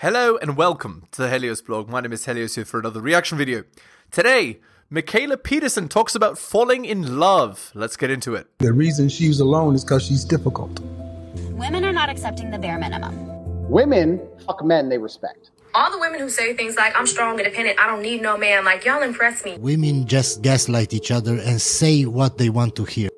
Hello and welcome to the Helios blog. My name is Helios here for another reaction video. Today, Mikhaila Peterson talks about falling in love. Let's get into it. The reason she's alone is because she's difficult. Women are not accepting the bare minimum. Women fuck men they respect. All the women who say things like, I'm strong, independent, I don't need no man, like, y'all impress me. Women just gaslight each other and say what they want to hear.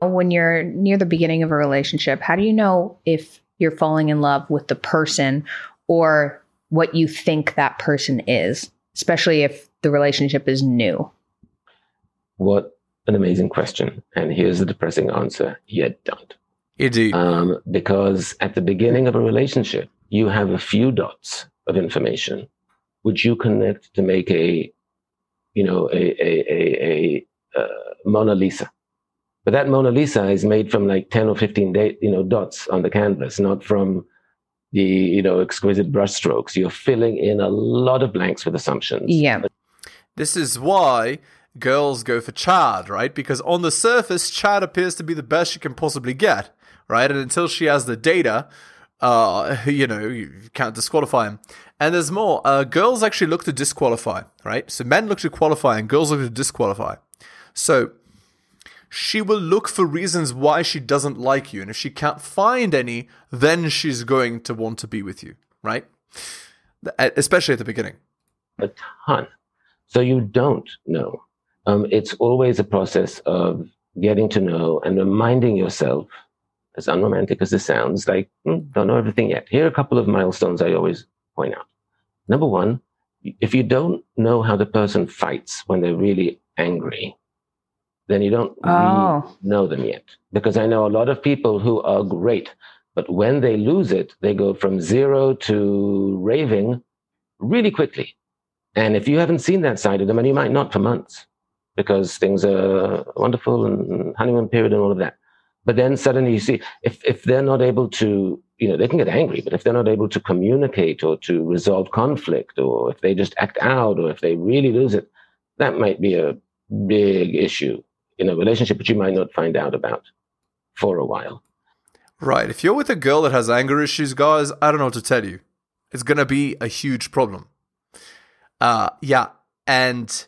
When you're near the beginning of a relationship, how do you know if you're falling in love with the person or what you think that person is, especially if the relationship is new? What an amazing question. And here's the depressing answer you don't. Indeed. Um, because at the beginning of a relationship, you have a few dots of information which you connect to make a, you know, a, a, a, a uh, Mona Lisa. But that Mona Lisa is made from like 10 or 15 day, you know, dots on the canvas, not from the, you know, exquisite brushstrokes. You're filling in a lot of blanks with assumptions. Yeah. This is why girls go for Chad, right? Because on the surface, Chad appears to be the best she can possibly get, right? And until she has the data, uh, you know, you can't disqualify him. And there's more. Uh, girls actually look to disqualify, right? So men look to qualify and girls look to disqualify. So she will look for reasons why she doesn't like you. And if she can't find any, then she's going to want to be with you, right? Especially at the beginning. A ton. So you don't know. Um, it's always a process of getting to know and reminding yourself, as unromantic as this sounds, like, mm, don't know everything yet. Here are a couple of milestones I always point out. Number one, if you don't know how the person fights when they're really angry, then you don't Oh. really know them yet. Because I know a lot of people who are great, but when they lose it, they go from zero to raving really quickly. And if you haven't seen that side of them, and you might not for months, because things are wonderful and honeymoon period and all of that. But then suddenly you see if, if they're not able to, you know, they can get angry, but if they're not able to communicate or to resolve conflict, or if they just act out, or if they really lose it, that might be a big issue in a relationship, which you might not find out about for a while. Right. If you're with a girl that has anger issues, guys, I don't know what to tell you. It's going to be a huge problem. Uh, yeah. And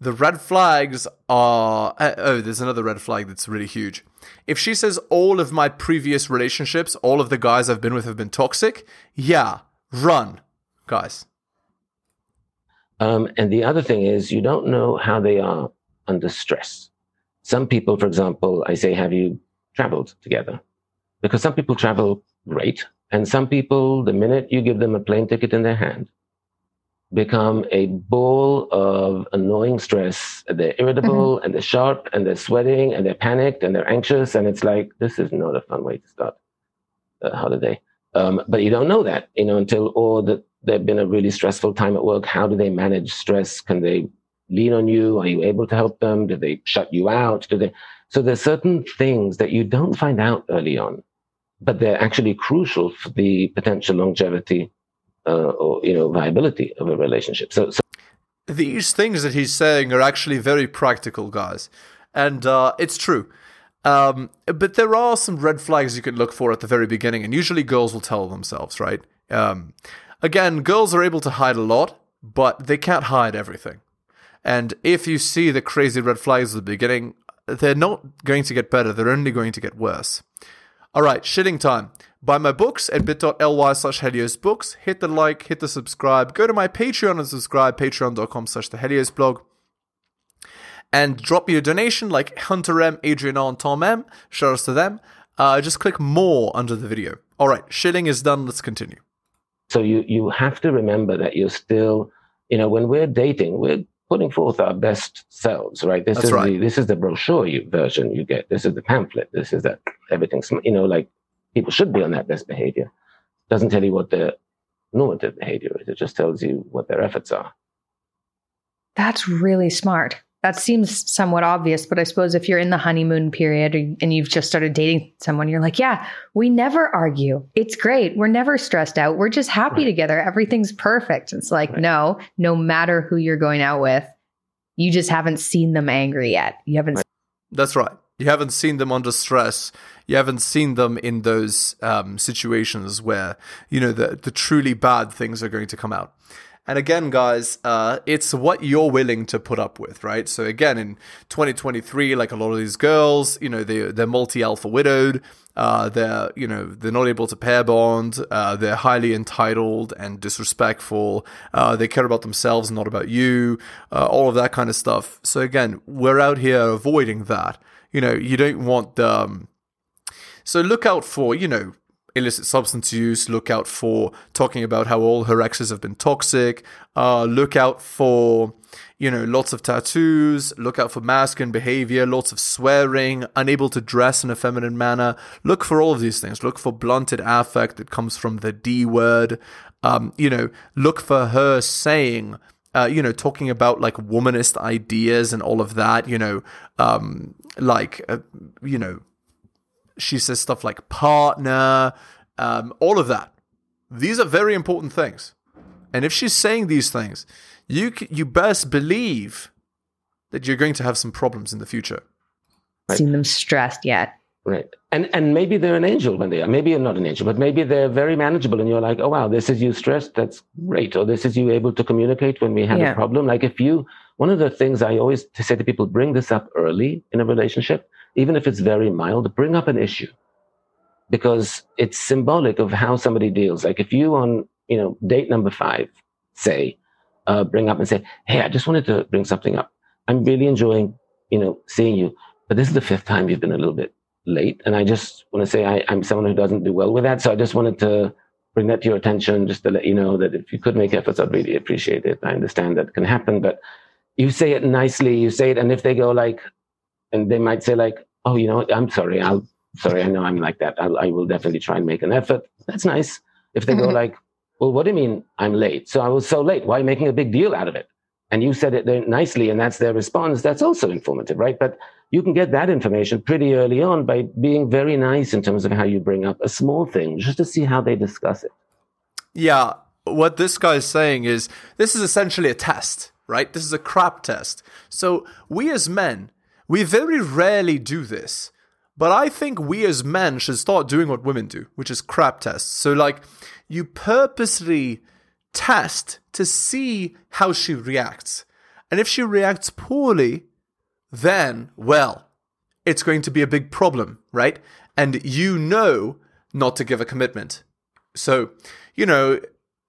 the red flags are. Uh, oh, there's another red flag that's really huge. If she says all of my previous relationships, all of the guys I've been with have been toxic, yeah, run, guys. Um, and the other thing is, you don't know how they are under stress. Some people, for example, I say, have you traveled together? Because some people travel great, and some people, the minute you give them a plane ticket in their hand, become a ball of annoying stress. They're irritable and they're sharp and they're sweating and they're panicked and they're anxious. And it's like, this is not a fun way to start a holiday. Um, but you don't know that, you know, until, or that there've been a really stressful time at work. How do they manage stress? Can they lean on you? Are you able to help them? Do they shut you out? Do they? So there's certain things that you don't find out early on, but they're actually crucial for the potential longevity uh, or you know viability of a relationship. So, so These things that he's saying are actually very practical, guys. And uh, it's true. Um, but there are some red flags you can look for at the very beginning, and usually girls will tell themselves, right? Um, again, girls are able to hide a lot, but they can't hide everything. And if you see the crazy red flags at the beginning, they're not going to get better, they're only going to get worse. All right, shitting time. Buy my books at bit.ly slash Helios books. Hit the like, hit the subscribe. Go to my Patreon and subscribe, patreon.com slash the Helios blog. And drop a donation like Hunter M, Adrian R, and Tom M. Shout outs to them. Uh, just click more under the video. All right, shitting is done. Let's continue. so you you have to remember that you're still, you know, when we're dating, we're putting forth our best selves, right? This That's is right. the this is the brochure you, version you get. This is the pamphlet. This is that everything's you know like people should be on that best behavior. Doesn't tell you what their normative behavior is. It just tells you what their efforts are. That's really smart. That seems somewhat obvious, but I suppose if you're in the honeymoon period or- and you've just started dating someone, you're like, yeah, we never argue. It's great. We're never stressed out. We're just happy Right. together. Everything's perfect. It's like, Right. no, no matter who you're going out with, you just haven't seen them angry yet. You haven't. Right. That's right. You haven't seen them under stress. You haven't seen them in those um, situations where you know the the truly bad things are going to come out. And again, guys, uh, it's what you're willing to put up with, right? So again, in 2023, like a lot of these girls, you know, they they're multi alpha widowed. Uh, they're you know they're not able to pair bond. Uh, they're highly entitled and disrespectful. Uh, they care about themselves, not about you. Uh, all of that kind of stuff. So again, we're out here avoiding that. You know, you don't want. Um, so look out for you know illicit substance use. Look out for talking about how all her exes have been toxic. Uh, look out for, you know, lots of tattoos. Look out for masculine behavior, lots of swearing, unable to dress in a feminine manner. Look for all of these things. Look for blunted affect that comes from the D word. Um, you know, look for her saying, uh, you know, talking about like womanist ideas and all of that, you know, um, like, uh, you know, she says stuff like partner, um, all of that. These are very important things. And if she's saying these things, you you best believe that you're going to have some problems in the future. Right. Seen them stressed yet. Right. And and maybe they're an angel when they are. Maybe you're not an angel, but maybe they're very manageable and you're like, oh wow, this is you stressed, that's great. Or this is you able to communicate when we have yeah. a problem. Like if you one of the things I always say to people, bring this up early in a relationship even if it's very mild, bring up an issue because it's symbolic of how somebody deals. Like if you on, you know, date number five, say, uh, bring up and say, Hey, I just wanted to bring something up. I'm really enjoying, you know, seeing you, but this is the fifth time you've been a little bit late. And I just want to say I, I'm someone who doesn't do well with that. So I just wanted to bring that to your attention just to let you know that if you could make efforts, I'd really appreciate it. I understand that can happen, but you say it nicely, you say it, and if they go like, and they might say like, "Oh, you know, I'm sorry. I'll sorry. I know I'm like that. I'll, I will definitely try and make an effort." That's nice. If they go mm-hmm. like, "Well, what do you mean I'm late? So I was so late. Why are you making a big deal out of it?" And you said it nicely, and that's their response. That's also informative, right? But you can get that information pretty early on by being very nice in terms of how you bring up a small thing, just to see how they discuss it. Yeah, what this guy is saying is this is essentially a test, right? This is a crap test. So we as men we very rarely do this, but I think we as men should start doing what women do, which is crap tests. So, like, you purposely test to see how she reacts. And if she reacts poorly, then, well, it's going to be a big problem, right? And you know not to give a commitment. So, you know,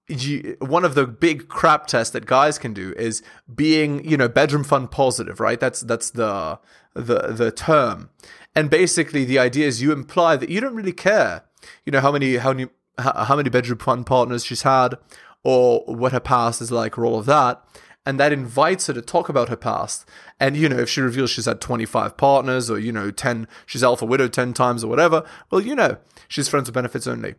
you, one of the big crap tests that guys can do is being, you know, bedroom fun positive, right? That's that's the the the term. And basically the idea is you imply that you don't really care, you know, how many how many how many bedroom fun partners she's had or what her past is like or all of that. And that invites her to talk about her past. And, you know, if she reveals she's had 25 partners or, you know, 10, she's alpha widow 10 times or whatever, well, you know, she's friends with benefits only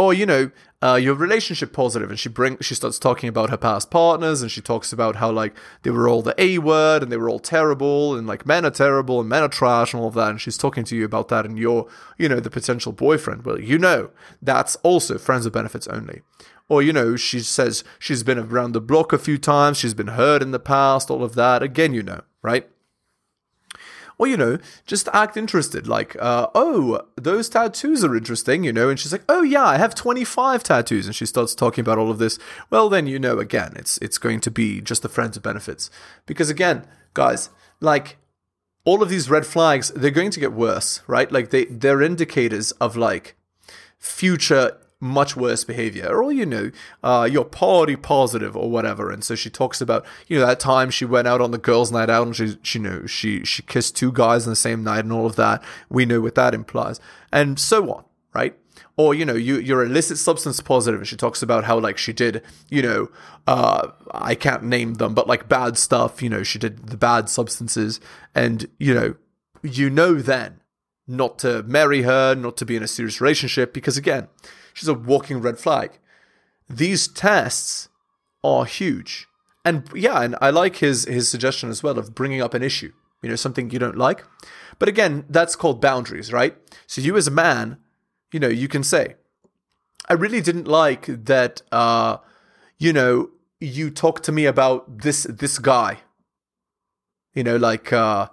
or you know uh, your relationship positive and she bring she starts talking about her past partners and she talks about how like they were all the a word and they were all terrible and like men are terrible and men are trash and all of that and she's talking to you about that and you're you know the potential boyfriend. Well you know that's also friends with benefits only. Or you know she says she's been around the block a few times she's been hurt in the past all of that. Again you know right or you know just act interested like uh, oh those tattoos are interesting you know and she's like oh yeah i have 25 tattoos and she starts talking about all of this. Well then you know again it's it's going to be just the friends of benefits. Because again guys like all of these red flags they're going to get worse right? Like they they're indicators of like future much worse behavior, or you know, uh, you're party positive or whatever. And so she talks about you know that time she went out on the girls' night out and she she you know she she kissed two guys in the same night and all of that. We know what that implies, and so on, right? Or you know you you're illicit substance positive, and she talks about how like she did you know uh, I can't name them, but like bad stuff. You know she did the bad substances, and you know you know then not to marry her, not to be in a serious relationship because again She's a walking red flag. These tests are huge. And yeah, and I like his his suggestion as well of bringing up an issue, you know, something you don't like. But again, that's called boundaries, right? So you as a man, you know, you can say, I really didn't like that uh, you know, you talked to me about this this guy. You know, like uh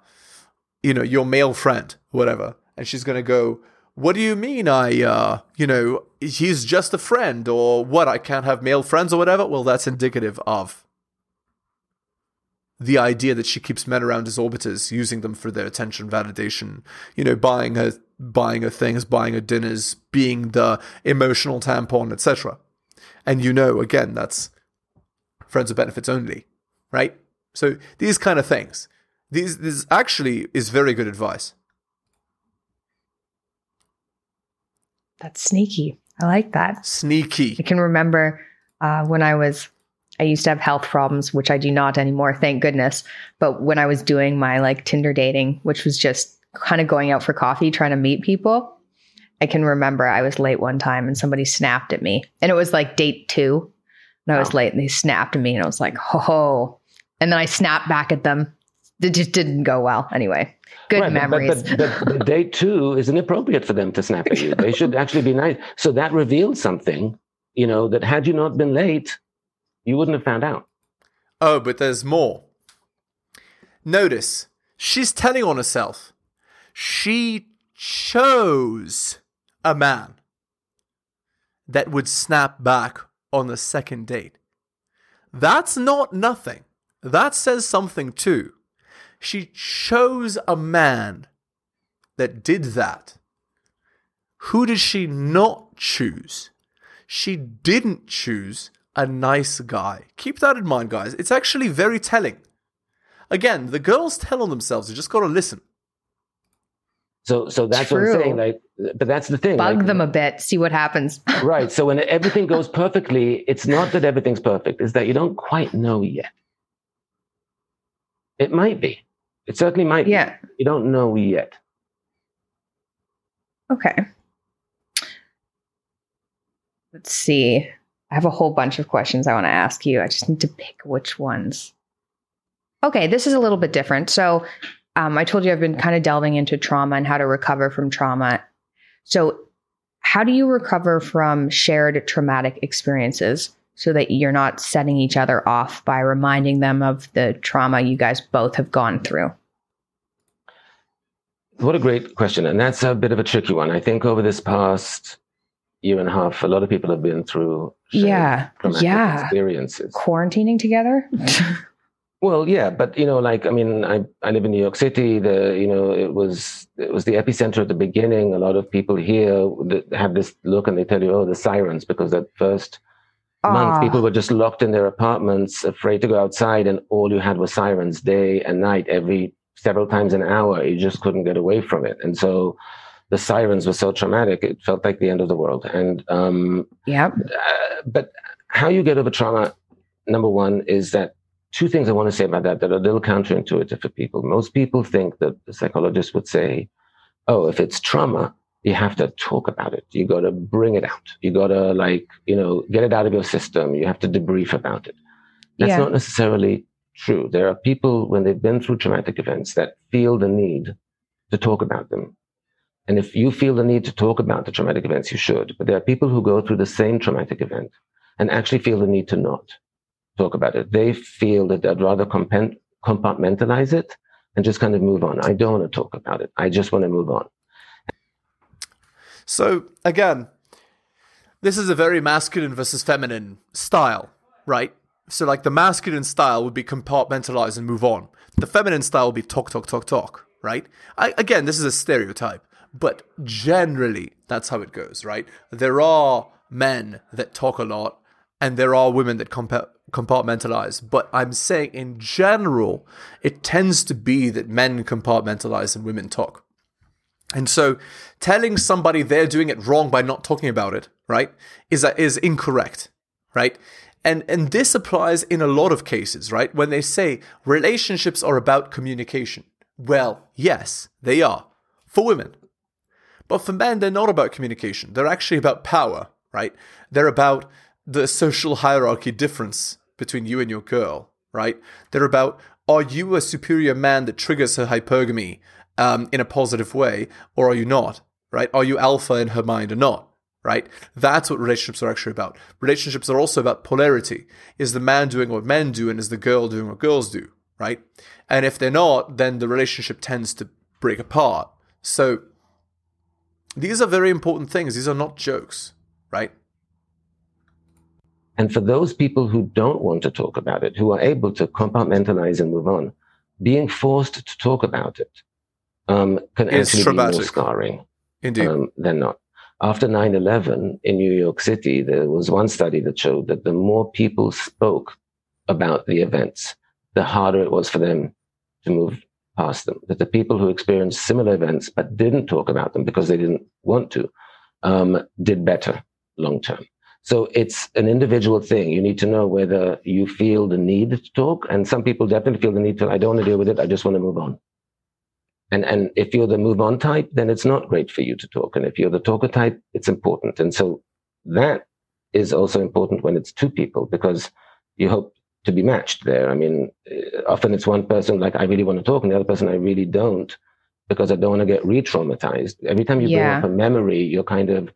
you know, your male friend, whatever, and she's to go, what do you mean I, uh, you know, he's just a friend or what? I can't have male friends or whatever? Well, that's indicative of the idea that she keeps men around as orbiters, using them for their attention validation, you know, buying her, buying her things, buying her dinners, being the emotional tampon, etc. And you know, again, that's friends with benefits only, right? So these kind of things. These this actually is very good advice. That's sneaky. I like that. Sneaky. I can remember uh, when I was, I used to have health problems, which I do not anymore, thank goodness. But when I was doing my like Tinder dating, which was just kind of going out for coffee, trying to meet people, I can remember I was late one time and somebody snapped at me. And it was like date two. And I was late and they snapped at me and I was like, ho ho. And then I snapped back at them. It just didn't go well. Anyway, good Right, memories. But, but, but date two is inappropriate for them to snap at you. They should actually be nice. So that revealed something, you know, that had you not been late, you wouldn't have found out. Oh, but there's more. Notice, she's telling on herself. She chose a man that would snap back on the second date. That's not nothing. That says something too. She chose a man that did that. Who did she not choose? She didn't choose a nice guy. Keep that in mind, guys. It's actually very telling. Again, the girls tell on themselves. You just got to listen. So, so that's what I'm saying. Like, but that's the thing. Bug like, them a bit, see what happens. right. So when everything goes perfectly, it's not that everything's perfect. It's that you don't quite know yet. It might be. It certainly might. be. Yeah. You don't know yet. Okay. Let's see. I have a whole bunch of questions I want to ask you. I just need to pick which ones. Okay, this is a little bit different. So, um, I told you I've been kind of delving into trauma and how to recover from trauma. So, how do you recover from shared traumatic experiences so that you're not setting each other off by reminding them of the trauma you guys both have gone through? What a great question. And that's a bit of a tricky one. I think over this past year and a half, a lot of people have been through Yeah. Yeah. experiences. Quarantining together? Well, yeah, but you know, like I mean, I I live in New York City. The you know, it was it was the epicenter at the beginning. A lot of people here have this look, and they tell you, oh, the sirens, because that first month Ah. people were just locked in their apartments, afraid to go outside, and all you had was sirens day and night, every several times an hour. You just couldn't get away from it, and so the sirens were so traumatic. It felt like the end of the world. And um, Yep. uh, but how you get over trauma, number one, is that two things I want to say about that that are a little counterintuitive for people. Most people think that the psychologist would say, oh, if it's trauma, you have to talk about it. You got to bring it out. You got to, like, you know, get it out of your system. You have to debrief about it. That's Yeah. not necessarily true. There are people, when they've been through traumatic events, that feel the need to talk about them. And if you feel the need to talk about the traumatic events, you should. But there are people who go through the same traumatic event and actually feel the need to not talk about it. They feel that they'd rather compen- compartmentalize it and just kind of move on. I don't want to talk about it. I just want to move on. So, again, this is a very masculine versus feminine style, right? So, like, the masculine style would be compartmentalize and move on. The feminine style would be talk, talk, talk, talk, right? I, again, this is a stereotype, but generally, that's how it goes, right? There are men that talk a lot, and there are women that compa- compartmentalize. But I'm saying, in general, it tends to be that men compartmentalize and women talk. And so telling somebody they're doing it wrong by not talking about it, right, is is incorrect, right? And and this applies in a lot of cases, right? When they say relationships are about communication. Well, yes, they are for women. But for men, they're not about communication. They're actually about power, right? They're about the social hierarchy difference between you and your girl, right? They're about are you a superior man that triggers her hypergamy um, in a positive way, or are you not, right? Are you alpha in her mind or not, right? That's what relationships are actually about. Relationships are also about polarity. Is the man doing what men do, and is the girl doing what girls do, right? And if they're not, then the relationship tends to break apart. So these are very important things. These are not jokes, right? And for those people who don't want to talk about it, who are able to compartmentalize and move on, being forced to talk about it um, can It's actually be more scarring Indeed. um, than not. After 9 11 in New York City, there was one study that showed that the more people spoke about the events, the harder it was for them to move past them. That the people who experienced similar events but didn't talk about them because they didn't want to um, did better long term. So it's an individual thing. You need to know whether you feel the need to talk. And some people definitely feel the need to, I don't want to deal with it. I just want to move on. And, and if you're the move on type, then it's not great for you to talk. And if you're the talker type, it's important. And so that is also important when it's two people because you hope to be matched there. I mean, uh, often it's one person like, I really want to talk, and the other person, I really don't because I don't want to get re traumatized. Every time you bring Yeah. up a memory, you're kind of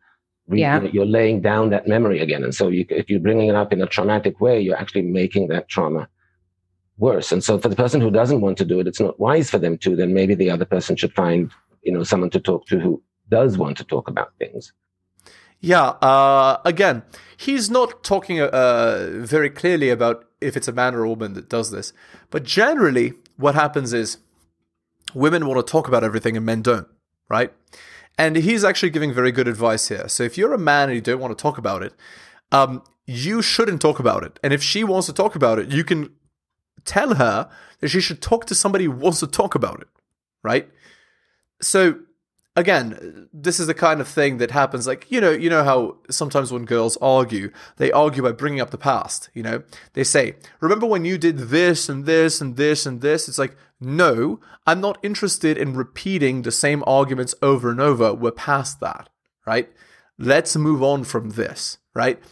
re- Yeah. you're laying down that memory again. And so you, if you're bringing it up in a traumatic way, you're actually making that trauma worse. And so for the person who doesn't want to do it, it's not wise for them to, then maybe the other person should find, you know, someone to talk to who does want to talk about things. Yeah. Uh, again, he's not talking uh, very clearly about if it's a man or a woman that does this. But generally, what happens is women want to talk about everything and men don't, right? And he's actually giving very good advice here. So if you're a man and you don't want to talk about it, um, you shouldn't talk about it. And if she wants to talk about it, you can tell her that she should talk to somebody who wants to talk about it, right? So again, this is the kind of thing that happens. Like you know, you know how sometimes when girls argue, they argue by bringing up the past. You know, they say, "Remember when you did this and this and this and this?" It's like, no, I'm not interested in repeating the same arguments over and over. We're past that, right? Let's move on from this, right?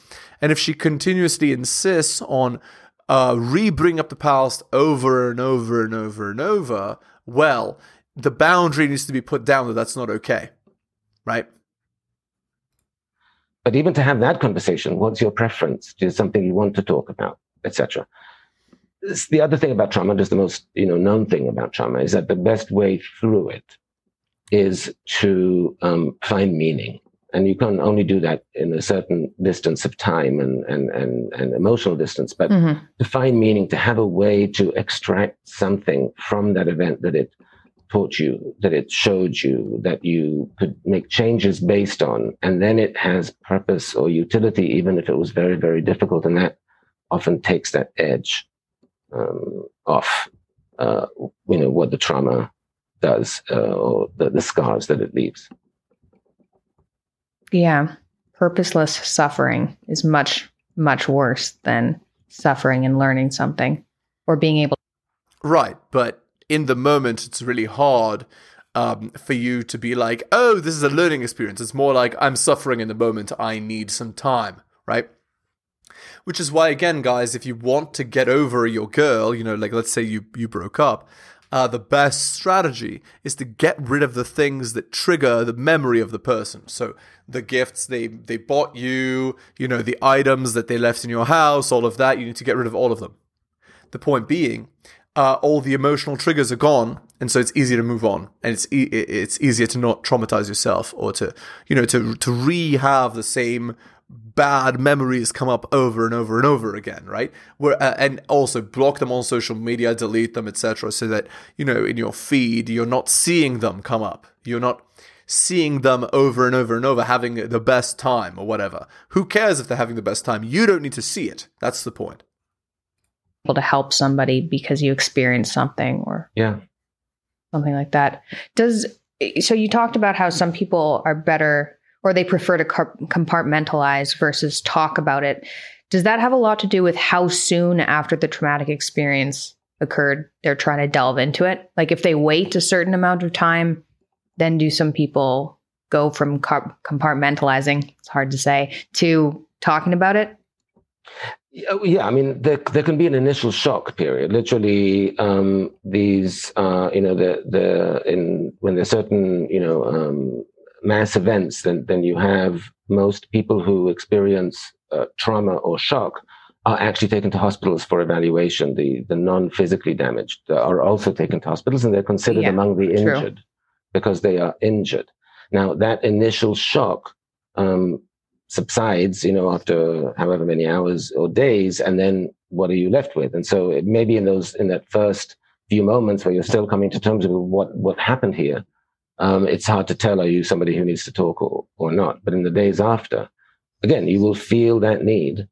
And if she continuously insists on uh, re-bring up the past over and over and over and over, well, the boundary needs to be put down that that's not okay, right? But even to have that conversation, what's your preference? Is something you want to talk about, etc. The other thing about trauma, just the most you know known thing about trauma, is that the best way through it is to um, find meaning, and you can only do that in a certain distance of time and and and, and emotional distance. But Mhm. to find meaning, to have a way to extract something from that event that it taught you, that it showed you, that you could make changes based on, and then it has purpose or utility, even if it was very, very difficult. And that often takes that edge um, off, uh, you know, what the trauma does uh, or the, the scars that it leaves. Yeah. Purposeless suffering is much, much worse than suffering and learning something or being able Right, but in the moment, it's really hard um, for you to be like, "Oh, this is a learning experience." It's more like I'm suffering in the moment. I need some time, right? Which is why, again, guys, if you want to get over your girl, you know, like let's say you you broke up, uh, the best strategy is to get rid of the things that trigger the memory of the person. So the gifts they they bought you, you know, the items that they left in your house, all of that. You need to get rid of all of them. The point being, uh, all the emotional triggers are gone, and so it's easier to move on, and it's e- it's easier to not traumatize yourself or to you know to to re-have the same bad memories come up over and over and over again, right? Where uh, and also block them on social media, delete them, etc., so that you know in your feed you're not seeing them come up. You're not seeing them over and over and over having the best time or whatever. Who cares if they're having the best time? You don't need to see it. That's the point. to help somebody because you experienced something or Yeah. something like that. Does so you talked about how some people are better or they prefer to compartmentalize versus talk about it. Does that have a lot to do with how soon after the traumatic experience occurred they're trying to delve into it? Like if they wait a certain amount of time, then do some people go from compartmentalizing, it's hard to say, to talking about it? Yeah, Yeah, I mean, there, there can be an initial shock period. Literally, um, these, uh, you know, the the in when there's certain, you know, um, mass events, then then you have most people who experience uh, trauma or shock are actually taken to hospitals for evaluation. The the non physically damaged are also taken to hospitals, and they're considered Yeah, among the true. injured. because they are injured. Now, that initial shock um, subsides, you know, after however many hours or days, and then what are you left with? And so it maybe in those in that first few moments where you're still coming to terms with what what happened here, um, it's hard to tell are you somebody who needs to talk or or not. But in the days after, again, you will feel that need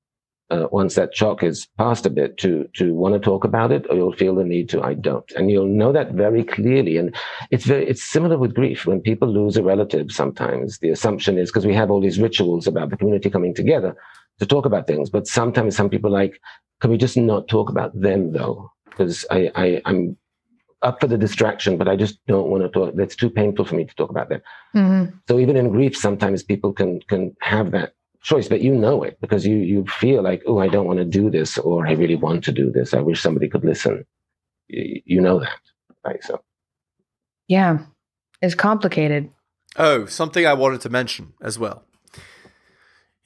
uh, once that shock is past a bit to to want to talk about it, or you'll feel the need to I don't, and you'll know that very clearly. And it's very it's similar with grief. When people lose a relative, sometimes the assumption is because we have all these rituals about the community coming together to talk about things, but sometimes some people like, can we just not talk about them though? Because I, I I'm up for the distraction, but I just don't want to talk. That's too painful for me to talk about them. Mm-hmm. So even in grief, sometimes people can can have that choice, but you know it because you you feel like, oh, I don't want to do this, or I really want to do this. I wish somebody could listen. You, you know that, right? So Yeah. It's complicated. Oh, something I wanted to mention as well.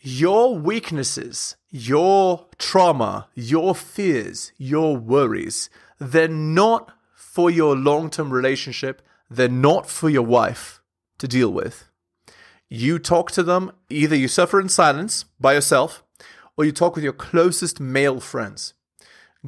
Your weaknesses, your trauma, your fears, your worries, they're not for your long term relationship. They're not for your wife to deal with. You talk to them, either you suffer in silence by yourself, or you talk with your closest male friends.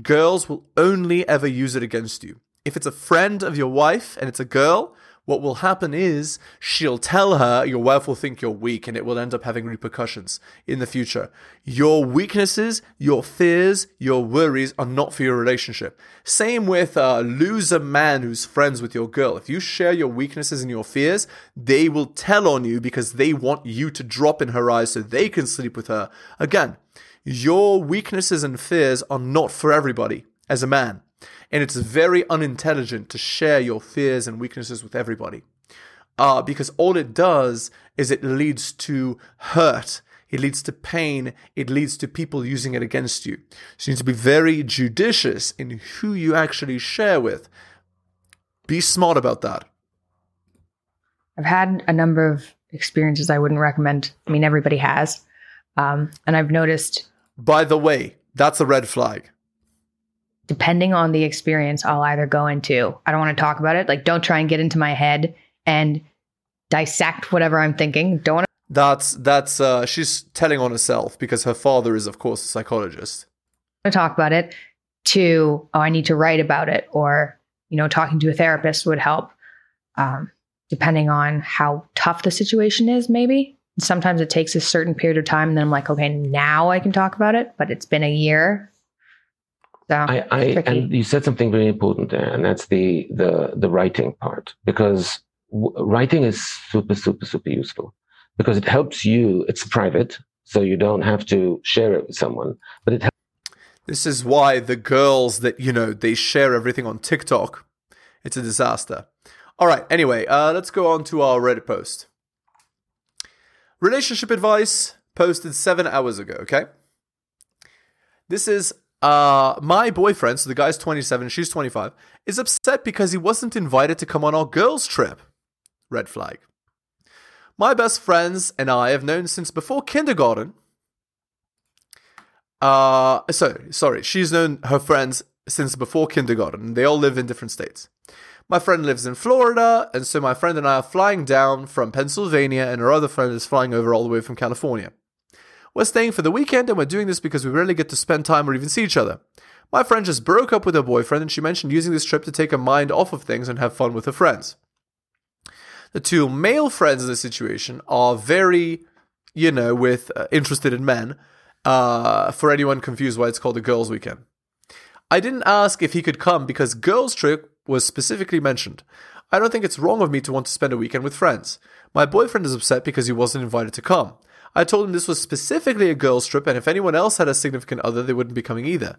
Girls will only ever use it against you. If it's a friend of your wife and it's a girl, what will happen is she'll tell her your wife will think you're weak and it will end up having repercussions in the future. Your weaknesses, your fears, your worries are not for your relationship. Same with a loser man who's friends with your girl. If you share your weaknesses and your fears, they will tell on you because they want you to drop in her eyes so they can sleep with her. Again, your weaknesses and fears are not for everybody as a man. And it's very unintelligent to share your fears and weaknesses with everybody. Uh, because all it does is it leads to hurt. It leads to pain. It leads to people using it against you. So you need to be very judicious in who you actually share with. Be smart about that. I've had a number of experiences I wouldn't recommend. I mean, everybody has. Um, and I've noticed, By the way, that's a red flag. Depending on the experience, I'll either go into, I don't want to talk about it. Like, don't try and get into my head and dissect whatever I'm thinking. Don't want That's that's uh, she's telling on herself because her father is, of course, a psychologist. to talk about it, to, oh, I need to write about it, or, you know, talking to a therapist would help, um, depending on how tough the situation is, maybe. Sometimes it takes a certain period of time, and then I'm like, okay, now I can talk about it, but it's been a year. So, I, I and you said something very important there, and that's the the the writing part because w- writing is super super super useful because it helps you. It's private, so you don't have to share it with someone, but it helps. This is why the girls that, you know, they share everything on TikTok, it's a disaster. All right, anyway, uh, let's go on to our Reddit post. Relationship advice posted seven hours ago, okay? This is uh, my boyfriend, so the guy's 27, she's 25, is upset because he wasn't invited to come on our girls' trip. Red flag. My best friends and I have known since before kindergarten uh, so sorry, she's known her friends since before kindergarten. They all live in different states. My friend lives in Florida, and so my friend and I are flying down from Pennsylvania, and her other friend is flying over all the way from California. We're staying for the weekend, and we're doing this because we rarely get to spend time or even see each other. My friend just broke up with her boyfriend, and she mentioned using this trip to take her mind off of things and have fun with her friends. The two male friends in this situation are very, you know, with uh, interested in men. Uh, for anyone confused why it's called a girls' weekend. I didn't ask if he could come because girls' trip was specifically mentioned. I don't think it's wrong of me to want to spend a weekend with friends. My boyfriend is upset because he wasn't invited to come. I told him this was specifically a girls' trip, and if anyone else had a significant other, they wouldn't be coming either.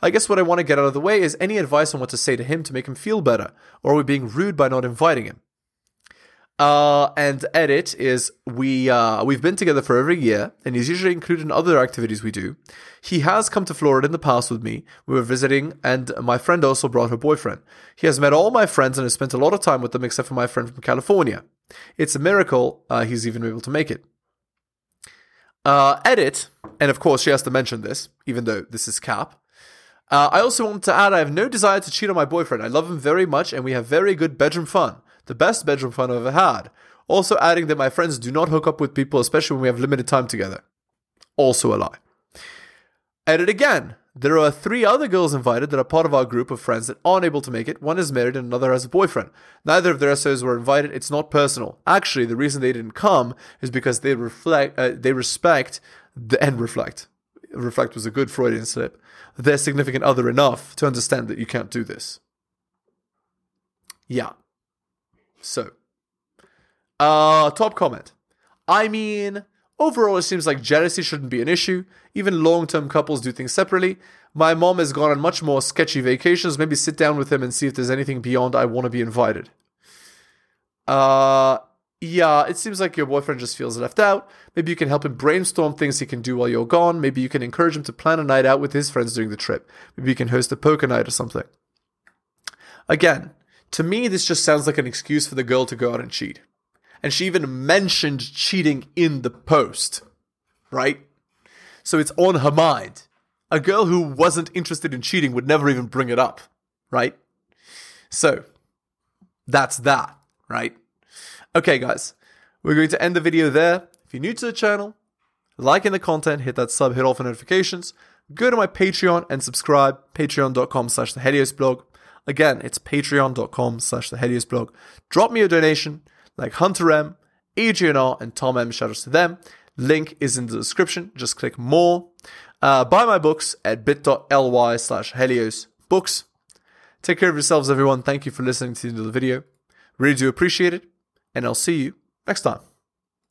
I guess what I want to get out of the way is any advice on what to say to him to make him feel better, or are we being rude by not inviting him? Uh, and edit is we uh, we've been together for over a year, and he's usually included in other activities we do. He has come to Florida in the past with me. We were visiting, and my friend also brought her boyfriend. He has met all my friends and has spent a lot of time with them, except for my friend from California. It's a miracle uh, he's even able to make it. Uh, edit, and of course she has to mention this, even though this is cap. Uh, I also want to add I have no desire to cheat on my boyfriend. I love him very much, and we have very good bedroom fun. The best bedroom fun I've ever had. Also adding that my friends do not hook up with people, especially when we have limited time together. Also a lie. Edit again. There are three other girls invited that are part of our group of friends that aren't able to make it. One is married and another has a boyfriend. Neither of their SOs were invited. It's not personal. Actually, the reason they didn't come is because they reflect, uh, they respect the, and reflect. Reflect was a good Freudian slip. Their significant other enough to understand that you can't do this. Yeah. So, uh, top comment. I mean, overall, it seems like jealousy shouldn't be an issue. Even long term couples do things separately. My mom has gone on much more sketchy vacations. Maybe sit down with him and see if there's anything beyond I want to be invited. Uh, yeah, it seems like your boyfriend just feels left out. Maybe you can help him brainstorm things he can do while you're gone. Maybe you can encourage him to plan a night out with his friends during the trip. Maybe you can host a poker night or something. Again, to me, this just sounds like an excuse for the girl to go out and cheat. And she even mentioned cheating in the post, right? So it's on her mind. A girl who wasn't interested in cheating would never even bring it up, right? So that's that, right? Okay, guys, we're going to end the video there. If you're new to the channel, liking the content, hit that sub, hit all for notifications. Go to my Patreon and subscribe, patreon.com slash the Helios blog. Again, it's patreon.com slash the Helios blog. Drop me a donation like Hunter M, Adrian R, and Tom M. Shout outs to them. Link is in the description. Just click more. Uh, buy my books at bit.ly slash Helios books. Take care of yourselves, everyone. Thank you for listening to the end of the video. Really do appreciate it. And I'll see you next time.